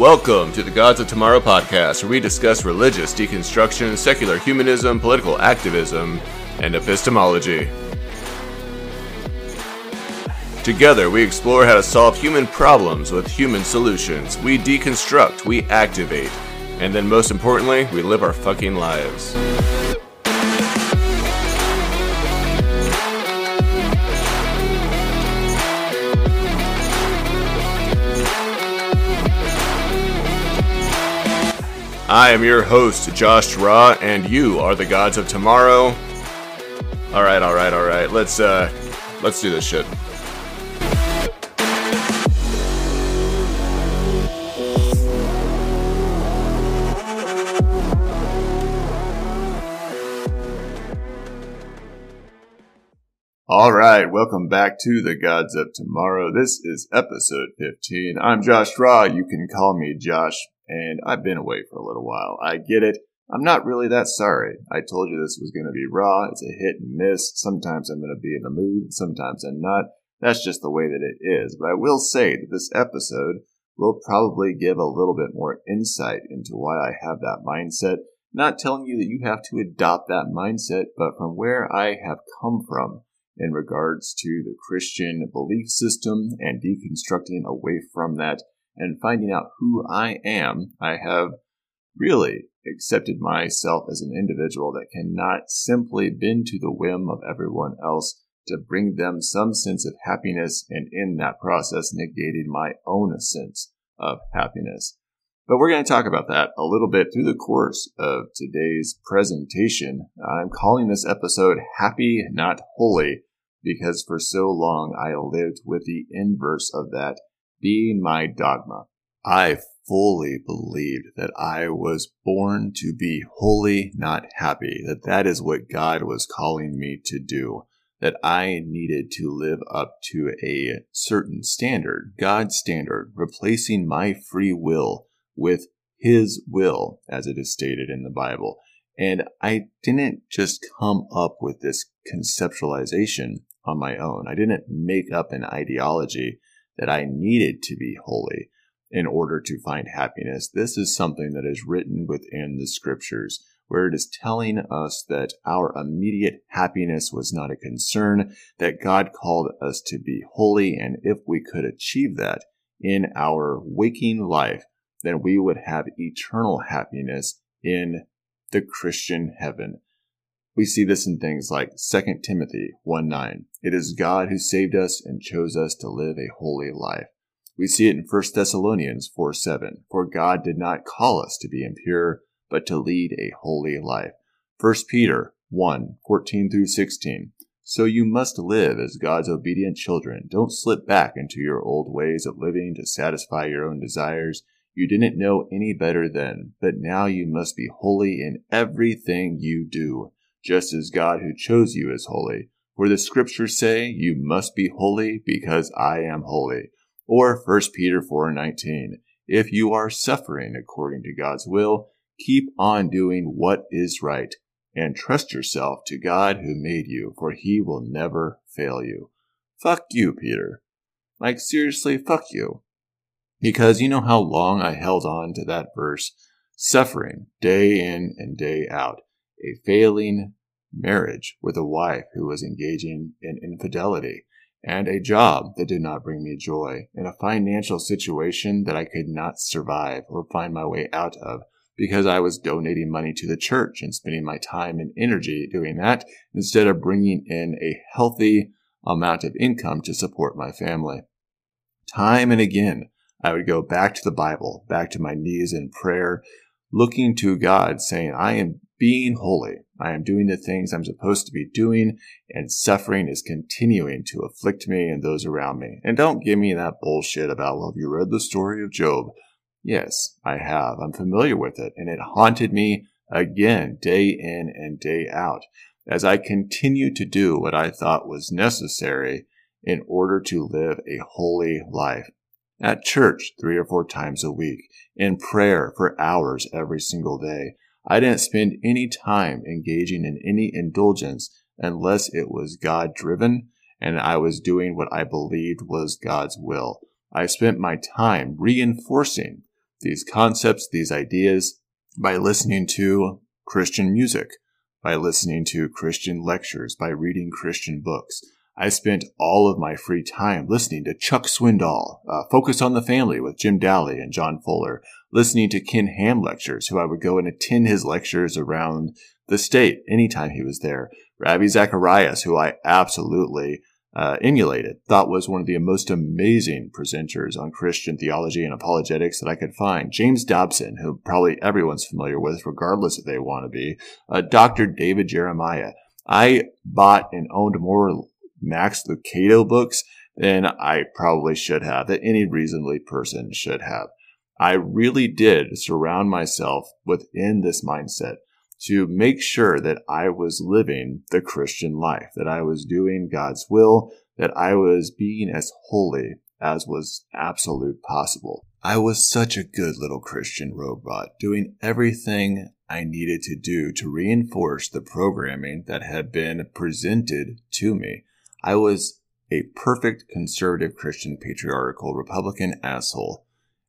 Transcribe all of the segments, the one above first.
welcome to the Gods of Tomorrow podcast, where we discuss religious deconstruction, secular humanism, political activism, and epistemology. Together, we explore how to solve human problems with human solutions. We deconstruct, we activate, and then most importantly, we live our fucking lives. I am your host, Josh Raw, and you are the gods of tomorrow. All right, all right, all right. Let's uh, let's do this shit. All right, welcome back to the Gods of Tomorrow. This is episode 15. I'm Josh Raw. You can call me Josh and I've been away for a little while. I get it. I'm not really that sorry. I told you this was going to be raw. It's a hit and miss. Sometimes I'm going to be in the mood, sometimes I'm not. That's just the way that it is. But I will say that this episode will probably give a little bit more insight into why I have that mindset. Not telling you that you have to adopt that mindset, but from where I have come from in regards to the Christian belief system and deconstructing away from that and finding out who I am, I have really accepted myself as an individual that cannot simply bend to the whim of everyone else to bring them some sense of happiness and in that process negating my own sense of happiness. But we're going to talk about that a little bit through the course of today's presentation. I'm calling this episode Happy Not Holy because for so long I lived with the inverse of that being my dogma. I fully believed that I was born to be holy, not happy, that that is what God was calling me to do, that I needed to live up to a certain standard, God's standard, replacing my free will with His will, as it is stated in the Bible. And I didn't just come up with this conceptualization on my own. I didn't make up an ideology that I needed to be holy in order to find happiness. This is something that is written within the scriptures, where it is telling us that our immediate happiness was not a concern, that God called us to be holy, and if we could achieve that in our waking life, then we would have eternal happiness in the Christian heaven. We see this in things like 2 Timothy 1 9. It is God who saved us and chose us to live a holy life. We see it in 1 Thessalonians 4 7. For God did not call us to be impure, but to lead a holy life. 1 Peter 1 14 through 16. So you must live as God's obedient children. Don't slip back into your old ways of living to satisfy your own desires. You didn't know any better then, but now you must be holy in everything you do just as God who chose you is holy. For the scriptures say, You must be holy because I am holy. Or 1 Peter 4:19, If you are suffering according to God's will, keep on doing what is right, and trust yourself to God who made you, for he will never fail you. Fuck you, Peter. Like, seriously, fuck you. Because you know how long I held on to that verse, suffering day in and day out a failing marriage with a wife who was engaging in infidelity, and a job that did not bring me joy, and a financial situation that I could not survive or find my way out of because I was donating money to the church and spending my time and energy doing that instead of bringing in a healthy amount of income to support my family. Time and again, I would go back to the Bible, back to my knees in prayer, looking to God, saying, I am being holy. I am doing the things I'm supposed to be doing, and suffering is continuing to afflict me and those around me. And don't give me that bullshit about, well, you read the story of Job? Yes, I have. I'm familiar with it, and it haunted me again, day in and day out, as I continued to do what I thought was necessary in order to live a holy life. At church three or four times a week, in prayer for hours every single day, I didn't spend any time engaging in any indulgence unless it was God driven and I was doing what I believed was God's will. I spent my time reinforcing these concepts, these ideas by listening to Christian music, by listening to Christian lectures, by reading Christian books. I spent all of my free time listening to Chuck Swindoll, uh, Focus on the Family with Jim Daly and John Fuller, listening to Ken Ham lectures, who I would go and attend his lectures around the state anytime he was there. Ravi Zacharias, who I absolutely uh, emulated, thought was one of the most amazing presenters on Christian theology and apologetics that I could find. James Dobson, who probably everyone's familiar with, regardless if they want to be. Uh, Dr. David Jeremiah. I bought and owned more Max Lucado books than I probably should have, that any reasonably person should have. I really did surround myself within this mindset to make sure that I was living the Christian life, that I was doing God's will, that I was being as holy as was absolute possible. I was such a good little Christian robot, doing everything I needed to do to reinforce the programming that had been presented to me. I was a perfect conservative Christian patriarchal Republican asshole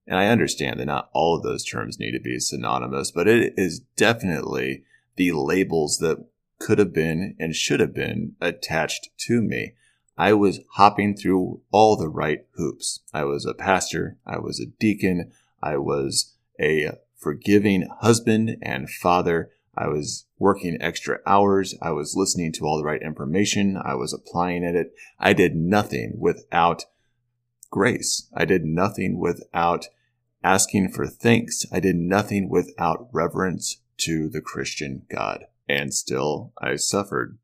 and I understand that not all of those terms need to be synonymous, but it is definitely the labels that could have been and should have been attached to me. I was hopping through all the right hoops. I was a pastor. I was a deacon. I was a forgiving husband and father. I was working extra hours. I was listening to all the right information. I was applying at it. I did nothing without grace. I did nothing without asking for thanks. I did nothing without reverence to the Christian God. And still, I suffered.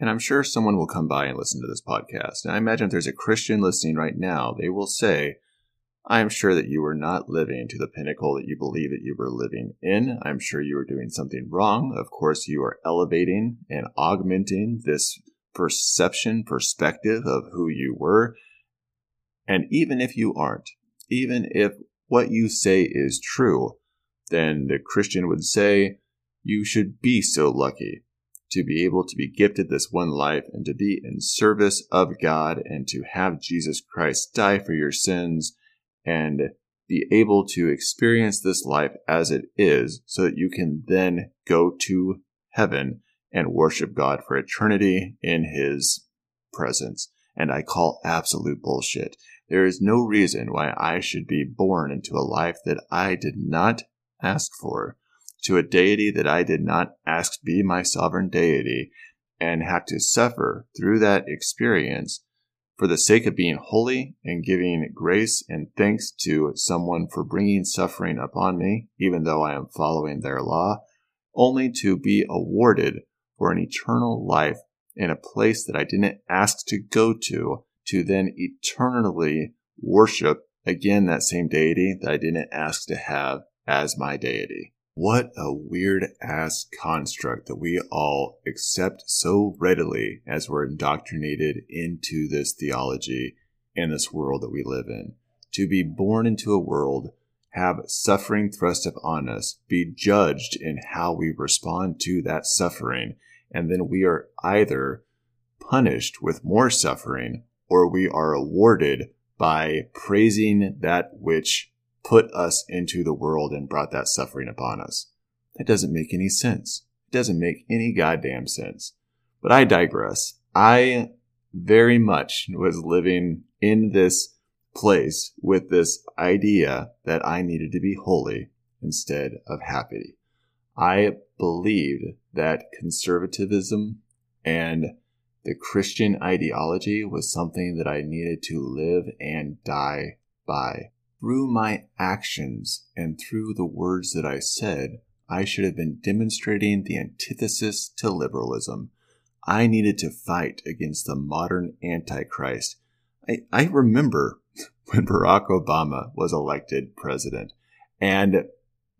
And I'm sure someone will come by and listen to this podcast. And I imagine if there's a Christian listening right now, they will say, I am sure that you were not living to the pinnacle that you believe that you were living in. I'm sure you were doing something wrong. Of course, you are elevating and augmenting this perception, perspective of who you were. And even if you aren't, even if what you say is true, then the Christian would say, You should be so lucky to be able to be gifted this one life and to be in service of God and to have Jesus Christ die for your sins and be able to experience this life as it is so that you can then go to heaven and worship God for eternity in His presence. And I call absolute bullshit. There is no reason why I should be born into a life that I did not ask for, to a deity that I did not ask be my sovereign deity, and have to suffer through that experience for the sake of being holy and giving grace and thanks to someone for bringing suffering upon me, even though I am following their law, only to be awarded for an eternal life in a place that I didn't ask to go to to then eternally worship again that same deity that I didn't ask to have as my deity. What a weird ass construct that we all accept so readily as we're indoctrinated into this theology and this world that we live in. To be born into a world, have suffering thrust upon us, be judged in how we respond to that suffering, and then we are either punished with more suffering or we are awarded by praising that which put us into the world and brought that suffering upon us. That doesn't make any sense. It doesn't make any goddamn sense. But I digress. I very much was living in this place with this idea that I needed to be holy instead of happy. I believed that conservatism and the Christian ideology was something that I needed to live and die by. Through my actions and through the words that I said, I should have been demonstrating the antithesis to liberalism. I needed to fight against the modern Antichrist. I, I remember when Barack Obama was elected president, and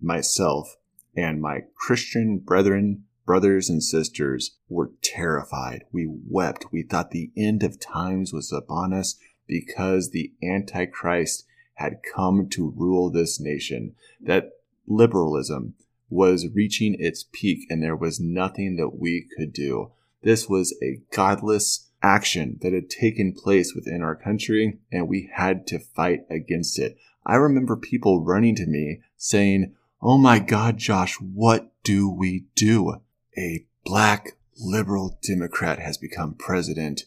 myself and my Christian brethren brothers and sisters were terrified. We wept. We thought the end of times was upon us because the Antichrist had come to rule this nation, that liberalism was reaching its peak and there was nothing that we could do. This was a godless action that had taken place within our country and we had to fight against it. I remember people running to me saying, Oh my God, Josh, what do we do? A black liberal Democrat has become president.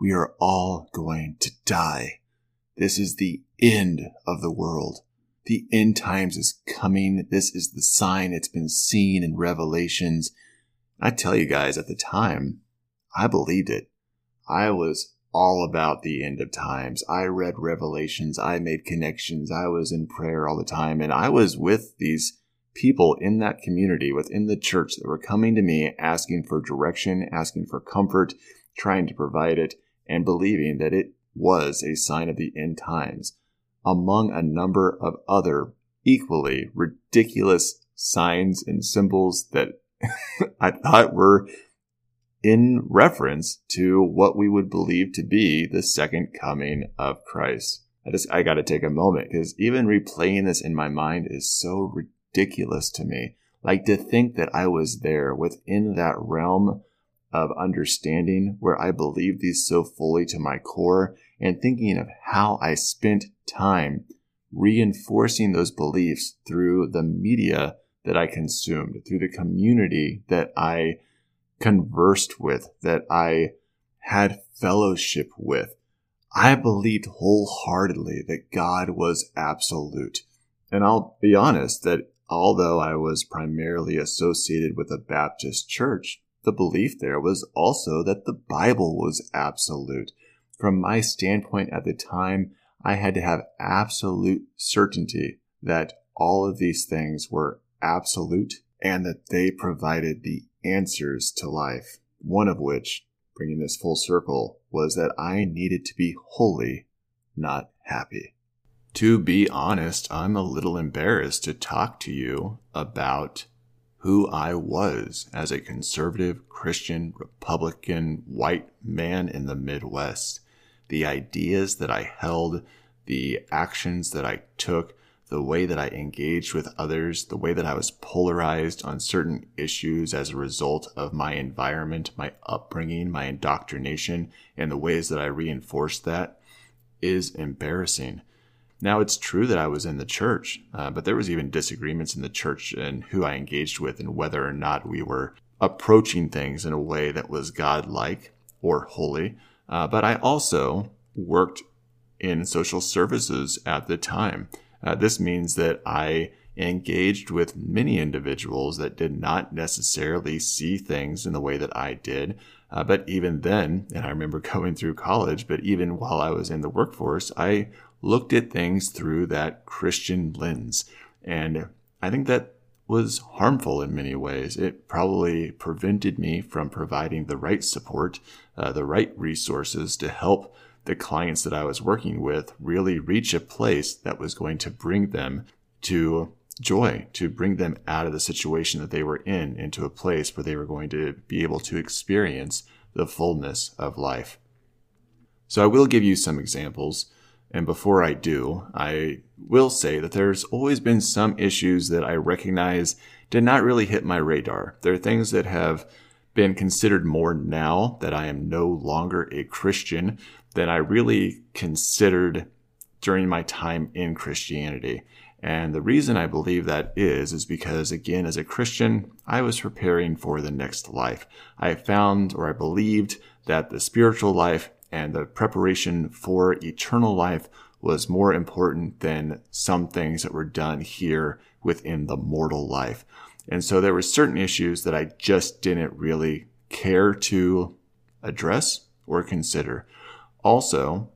We are all going to die. This is the end of the world. The end times is coming. This is the sign. It's been seen in Revelations. I tell you guys, at the time, I believed it. I was all about the end of times. I read Revelations. I made connections. I was in prayer all the time. And I was with these people in that community within the church that were coming to me asking for direction, asking for comfort, trying to provide it, and believing that it was a sign of the end times, among a number of other equally ridiculous signs and symbols that I thought were in reference to what we would believe to be the second coming of Christ. I just, I gotta take a moment because even replaying this in my mind is so ridiculous to me. Like to think that I was there within that realm of understanding where I believed these so fully to my core and thinking of how I spent time reinforcing those beliefs through the media that I consumed, through the community that I conversed with, that I had fellowship with. I believed wholeheartedly that God was absolute. And I'll be honest that although I was primarily associated with a Baptist church, the belief there was also that the Bible was absolute. From my standpoint at the time, I had to have absolute certainty that all of these things were absolute and that they provided the answers to life. One of which, bringing this full circle, was that I needed to be holy, not happy. To be honest, I'm a little embarrassed to talk to you about who I was as a conservative, Christian, Republican, white man in the Midwest. The ideas that I held, the actions that I took, the way that I engaged with others, the way that I was polarized on certain issues as a result of my environment, my upbringing, my indoctrination, and the ways that I reinforced that is embarrassing. Now, it's true that I was in the church, uh, but there was even disagreements in the church and who I engaged with and whether or not we were approaching things in a way that was God-like or holy. Uh, but I also worked in social services at the time. Uh, this means that I engaged with many individuals that did not necessarily see things in the way that I did. Uh, but even then, and I remember going through college, but even while I was in the workforce, I looked at things through that Christian lens. And I think that was harmful in many ways. It probably prevented me from providing the right support, uh, the right resources to help the clients that I was working with really reach a place that was going to bring them to joy, to bring them out of the situation that they were in into a place where they were going to be able to experience the fullness of life. So I will give you some examples. And before I do, I will say that there's always been some issues that I recognize did not really hit my radar. There are things that have been considered more now that I am no longer a Christian than I really considered during my time in Christianity. And the reason I believe that is, is because again, as a Christian, I was preparing for the next life. I found or I believed that the spiritual life and the preparation for eternal life was more important than some things that were done here within the mortal life. And so there were certain issues that I just didn't really care to address or consider. Also,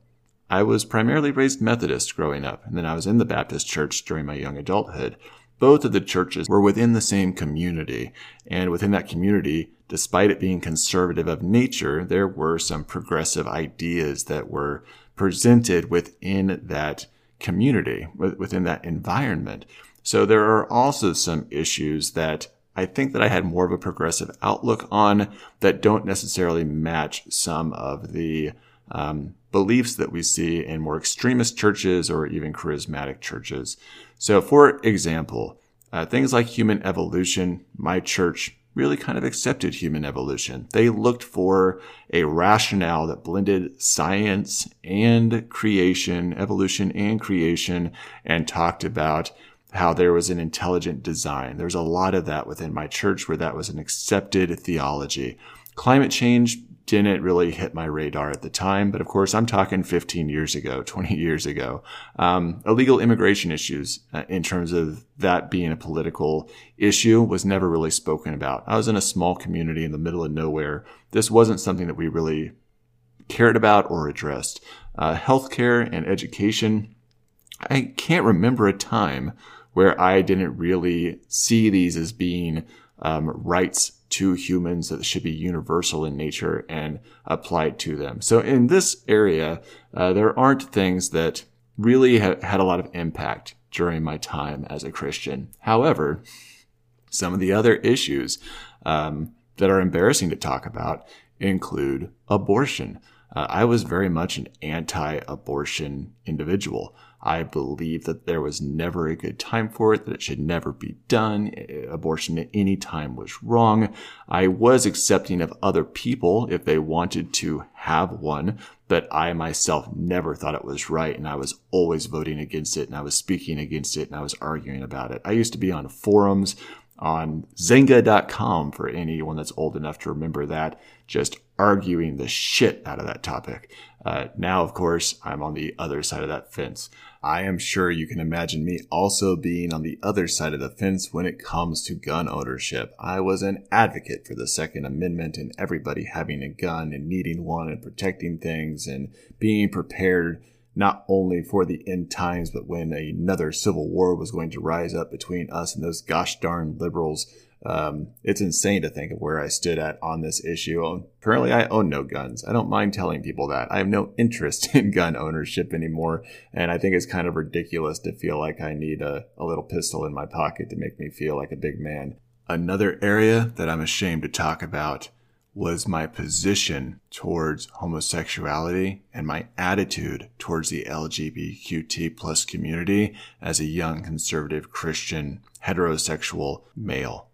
I was primarily raised Methodist growing up, and then I was in the Baptist church during my young adulthood. Both of the churches were within the same community, and within that community, despite it being conservative of nature, there were some progressive ideas that were presented within that community, within that environment. So there are also some issues that I think that I had more of a progressive outlook on that don't necessarily match some of the um, beliefs that we see in more extremist churches or even charismatic churches. So, for example, uh, things like human evolution, my church really kind of accepted human evolution. They looked for a rationale that blended science and creation, evolution and creation, and talked about how there was an intelligent design. There's a lot of that within my church where that was an accepted theology. Climate change didn't really hit my radar at the time, but of course, I'm talking 15 years ago, 20 years ago. Um, illegal immigration issues, uh, in terms of that being a political issue, was never really spoken about. I was in a small community in the middle of nowhere. This wasn't something that we really cared about or addressed. Uh, healthcare and education, I can't remember a time where I didn't really see these as being um, rights to humans that should be universal in nature and applied to them. So in this area, uh, there aren't things that really ha- had a lot of impact during my time as a Christian. However, some of the other issues um, that are embarrassing to talk about include abortion. Uh, I was very much an anti-abortion individual. I believe that there was never a good time for it, that it should never be done. Abortion at any time was wrong. I was accepting of other people if they wanted to have one, but I myself never thought it was right. And I was always voting against it and I was speaking against it and I was arguing about it. I used to be on forums on Xanga.com for anyone that's old enough to remember that, just arguing the shit out of that topic. Uh, now, of course, I'm on the other side of that fence. I am sure you can imagine me also being on the other side of the fence when it comes to gun ownership. I was an advocate for the Second Amendment and everybody having a gun and needing one and protecting things and being prepared not only for the end times, but when another civil war was going to rise up between us and those gosh darn liberals um, it's insane to think of where I stood at on this issue. Currently, I own no guns. I don't mind telling people that. I have no interest in gun ownership anymore. And I think it's kind of ridiculous to feel like I need a, a little pistol in my pocket to make me feel like a big man. Another area that I'm ashamed to talk about was my position towards homosexuality and my attitude towards the LGBTQT plus community as a young conservative Christian heterosexual male.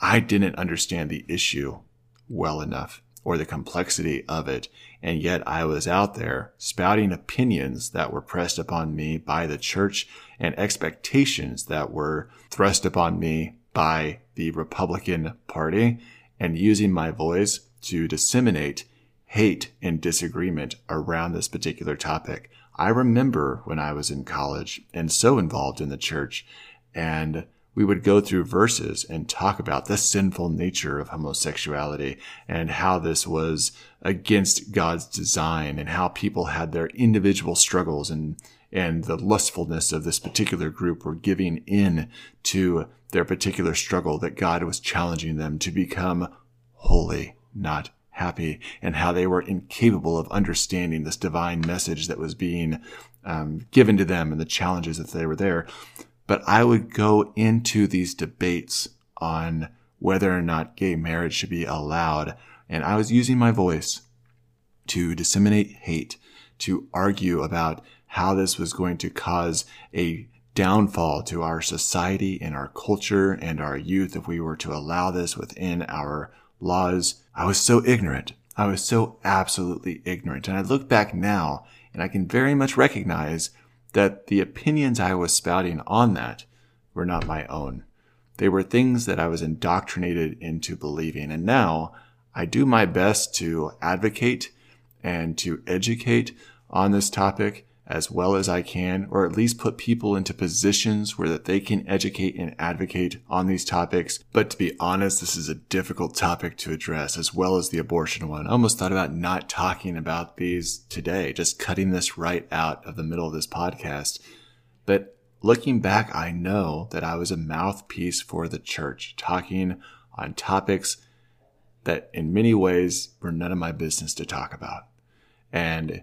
I didn't understand the issue well enough or the complexity of it. And yet I was out there spouting opinions that were pressed upon me by the church and expectations that were thrust upon me by the Republican Party and using my voice to disseminate hate and disagreement around this particular topic. I remember when I was in college and so involved in the church and we would go through verses and talk about the sinful nature of homosexuality and how this was against God's design and how people had their individual struggles and and the lustfulness of this particular group were giving in to their particular struggle that God was challenging them to become holy, not happy, and how they were incapable of understanding this divine message that was being um, given to them and the challenges that they were there. But I would go into these debates on whether or not gay marriage should be allowed. And I was using my voice to disseminate hate, to argue about how this was going to cause a downfall to our society and our culture and our youth if we were to allow this within our laws. I was so ignorant. I was so absolutely ignorant. And I look back now and I can very much recognize that the opinions I was spouting on that were not my own. They were things that I was indoctrinated into believing. And now I do my best to advocate and to educate on this topic as well as I can, or at least put people into positions where that they can educate and advocate on these topics. But to be honest, this is a difficult topic to address as well as the abortion one. I almost thought about not talking about these today, just cutting this right out of the middle of this podcast. But looking back, I know that I was a mouthpiece for the church, talking on topics that in many ways were none of my business to talk about. And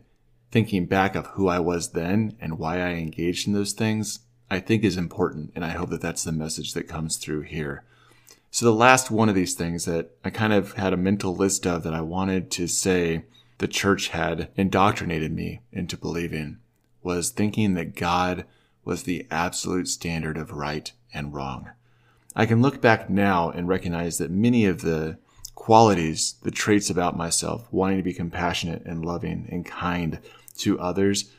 thinking back of who I was then and why I engaged in those things, I think is important. And I hope that that's the message that comes through here. So the last one of these things that I kind of had a mental list of that I wanted to say the church had indoctrinated me into believing was thinking that God was the absolute standard of right and wrong. I can look back now and recognize that many of the qualities, the traits about myself, wanting to be compassionate and loving and kind to others,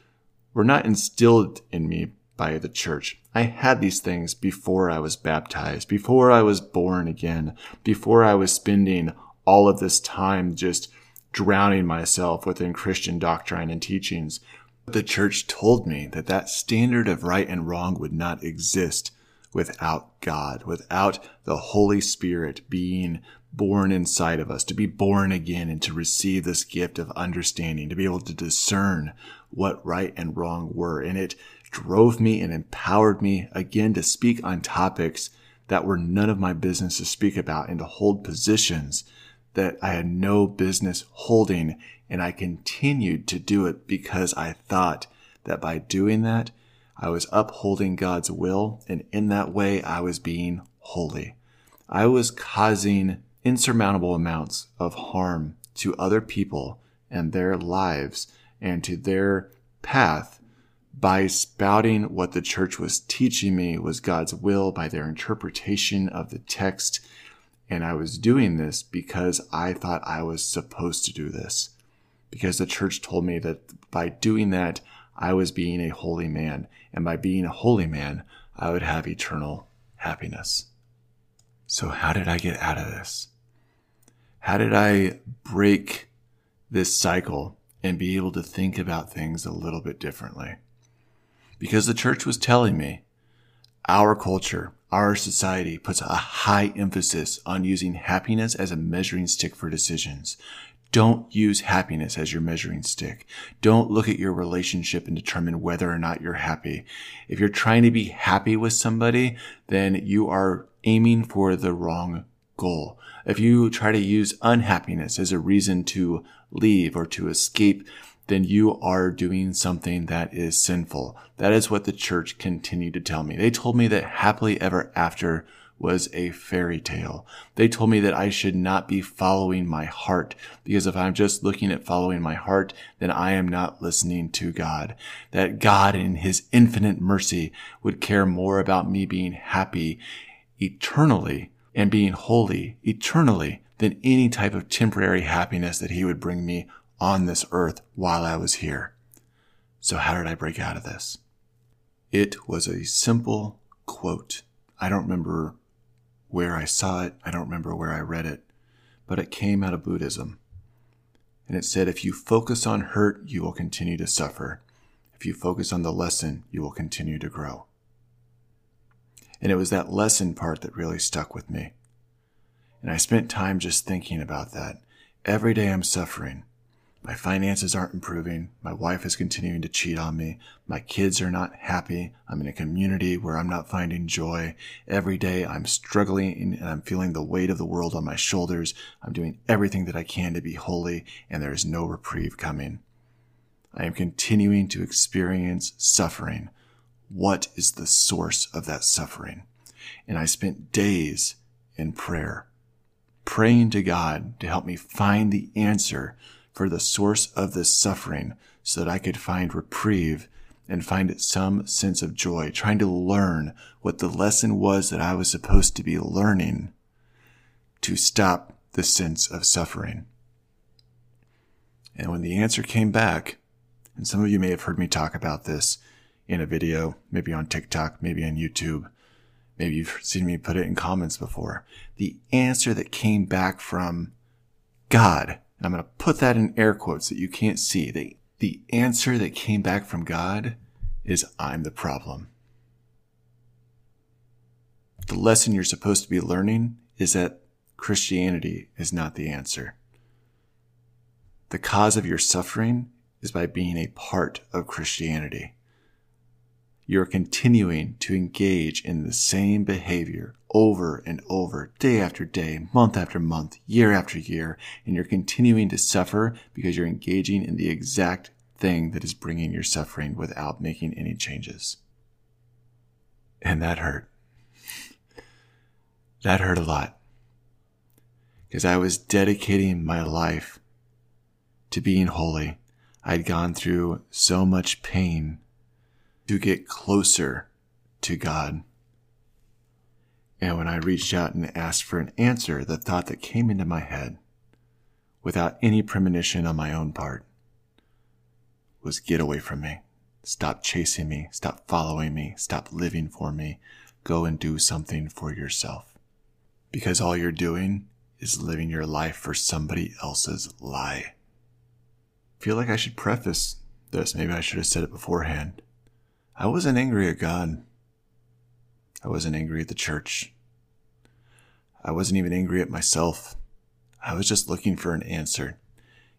were not instilled in me by the church. I had these things before I was baptized, before I was born again, before I was spending all of this time just drowning myself within Christian doctrine and teachings. The church told me that that standard of right and wrong would not exist without God, without the Holy Spirit being born inside of us, to be born again and to receive this gift of understanding, to be able to discern what right and wrong were. And it drove me and empowered me again to speak on topics that were none of my business to speak about and to hold positions that I had no business holding. And I continued to do it because I thought that by doing that, I was upholding God's will. And in that way, I was being holy. I was causing insurmountable amounts of harm to other people and their lives and to their path by spouting what the church was teaching me was God's will by their interpretation of the text. And I was doing this because I thought I was supposed to do this. Because the church told me that by doing that, I was being a holy man. And by being a holy man, I would have eternal happiness. So how did I get out of this? How did I break this cycle and be able to think about things a little bit differently? Because the church was telling me our culture, our society puts a high emphasis on using happiness as a measuring stick for decisions. Don't use happiness as your measuring stick. Don't look at your relationship and determine whether or not you're happy. If you're trying to be happy with somebody, then you are aiming for the wrong goal. If you try to use unhappiness as a reason to leave or to escape, then you are doing something that is sinful. That is what the church continued to tell me. They told me that happily ever after was a fairy tale. They told me that I should not be following my heart because if I'm just looking at following my heart, then I am not listening to God. That God in his infinite mercy would care more about me being happy eternally and being holy eternally than any type of temporary happiness that he would bring me on this earth while I was here. So how did I break out of this? It was a simple quote. I don't remember where I saw it. I don't remember where I read it, but it came out of Buddhism. And it said, if you focus on hurt, you will continue to suffer. If you focus on the lesson, you will continue to grow. And it was that lesson part that really stuck with me. And I spent time just thinking about that. Every day I'm suffering. My finances aren't improving. My wife is continuing to cheat on me. My kids are not happy. I'm in a community where I'm not finding joy. Every day I'm struggling and I'm feeling the weight of the world on my shoulders. I'm doing everything that I can to be holy and there is no reprieve coming. I am continuing to experience suffering what is the source of that suffering? And I spent days in prayer, praying to God to help me find the answer for the source of this suffering so that I could find reprieve and find some sense of joy, trying to learn what the lesson was that I was supposed to be learning to stop the sense of suffering. And when the answer came back, and some of you may have heard me talk about this in a video, maybe on TikTok, maybe on YouTube. Maybe you've seen me put it in comments before. The answer that came back from God, and I'm going to put that in air quotes that you can't see. The, the answer that came back from God is I'm the problem. The lesson you're supposed to be learning is that Christianity is not the answer. The cause of your suffering is by being a part of Christianity you're continuing to engage in the same behavior over and over, day after day, month after month, year after year, and you're continuing to suffer because you're engaging in the exact thing that is bringing your suffering without making any changes. And that hurt. That hurt a lot. Because I was dedicating my life to being holy. I'd gone through so much pain to get closer to God. And when I reached out and asked for an answer, the thought that came into my head, without any premonition on my own part, was get away from me. Stop chasing me. Stop following me. Stop living for me. Go and do something for yourself. Because all you're doing is living your life for somebody else's lie. I feel like I should preface this. Maybe I should have said it beforehand. I wasn't angry at God. I wasn't angry at the church. I wasn't even angry at myself. I was just looking for an answer.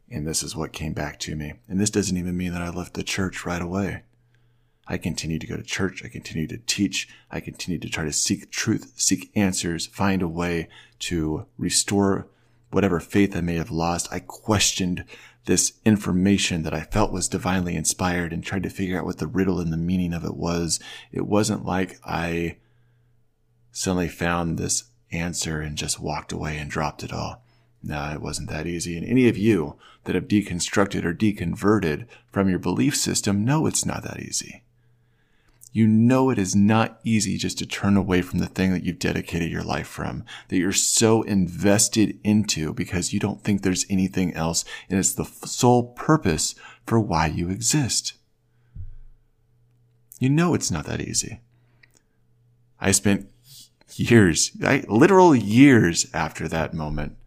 And this is what came back to me. And this doesn't even mean that I left the church right away. I continued to go to church. I continued to teach. I continued to try to seek truth, seek answers, find a way to restore whatever faith I may have lost. I questioned this information that I felt was divinely inspired and tried to figure out what the riddle and the meaning of it was. It wasn't like I suddenly found this answer and just walked away and dropped it all. No, it wasn't that easy. And any of you that have deconstructed or deconverted from your belief system know it's not that easy. You know it is not easy just to turn away from the thing that you've dedicated your life from, that you're so invested into because you don't think there's anything else and it's the sole purpose for why you exist. You know it's not that easy. I spent years, literal years after that moment,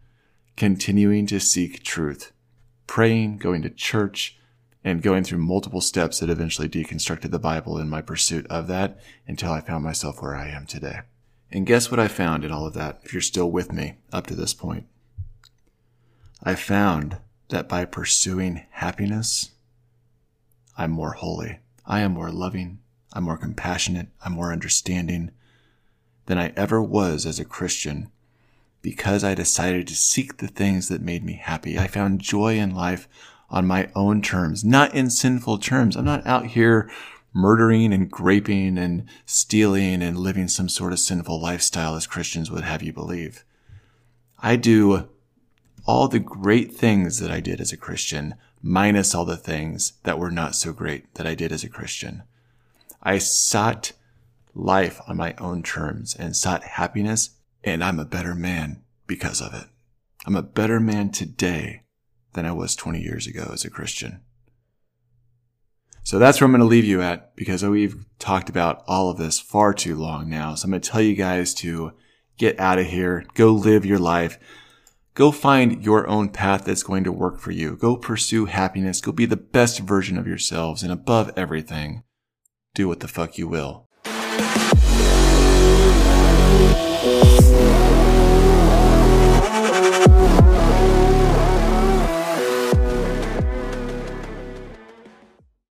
continuing to seek truth, praying, going to church, and going through multiple steps that eventually deconstructed the Bible in my pursuit of that until I found myself where I am today. And guess what I found in all of that, if you're still with me up to this point? I found that by pursuing happiness, I'm more holy. I am more loving. I'm more compassionate. I'm more understanding than I ever was as a Christian because I decided to seek the things that made me happy. I found joy in life on my own terms, not in sinful terms. I'm not out here murdering and raping and stealing and living some sort of sinful lifestyle as Christians would have you believe. I do all the great things that I did as a Christian, minus all the things that were not so great that I did as a Christian. I sought life on my own terms and sought happiness, and I'm a better man because of it. I'm a better man today than I was 20 years ago as a Christian. So that's where I'm going to leave you at because we've talked about all of this far too long now. So I'm going to tell you guys to get out of here, go live your life, go find your own path that's going to work for you. Go pursue happiness, go be the best version of yourselves, and above everything, do what the fuck you will.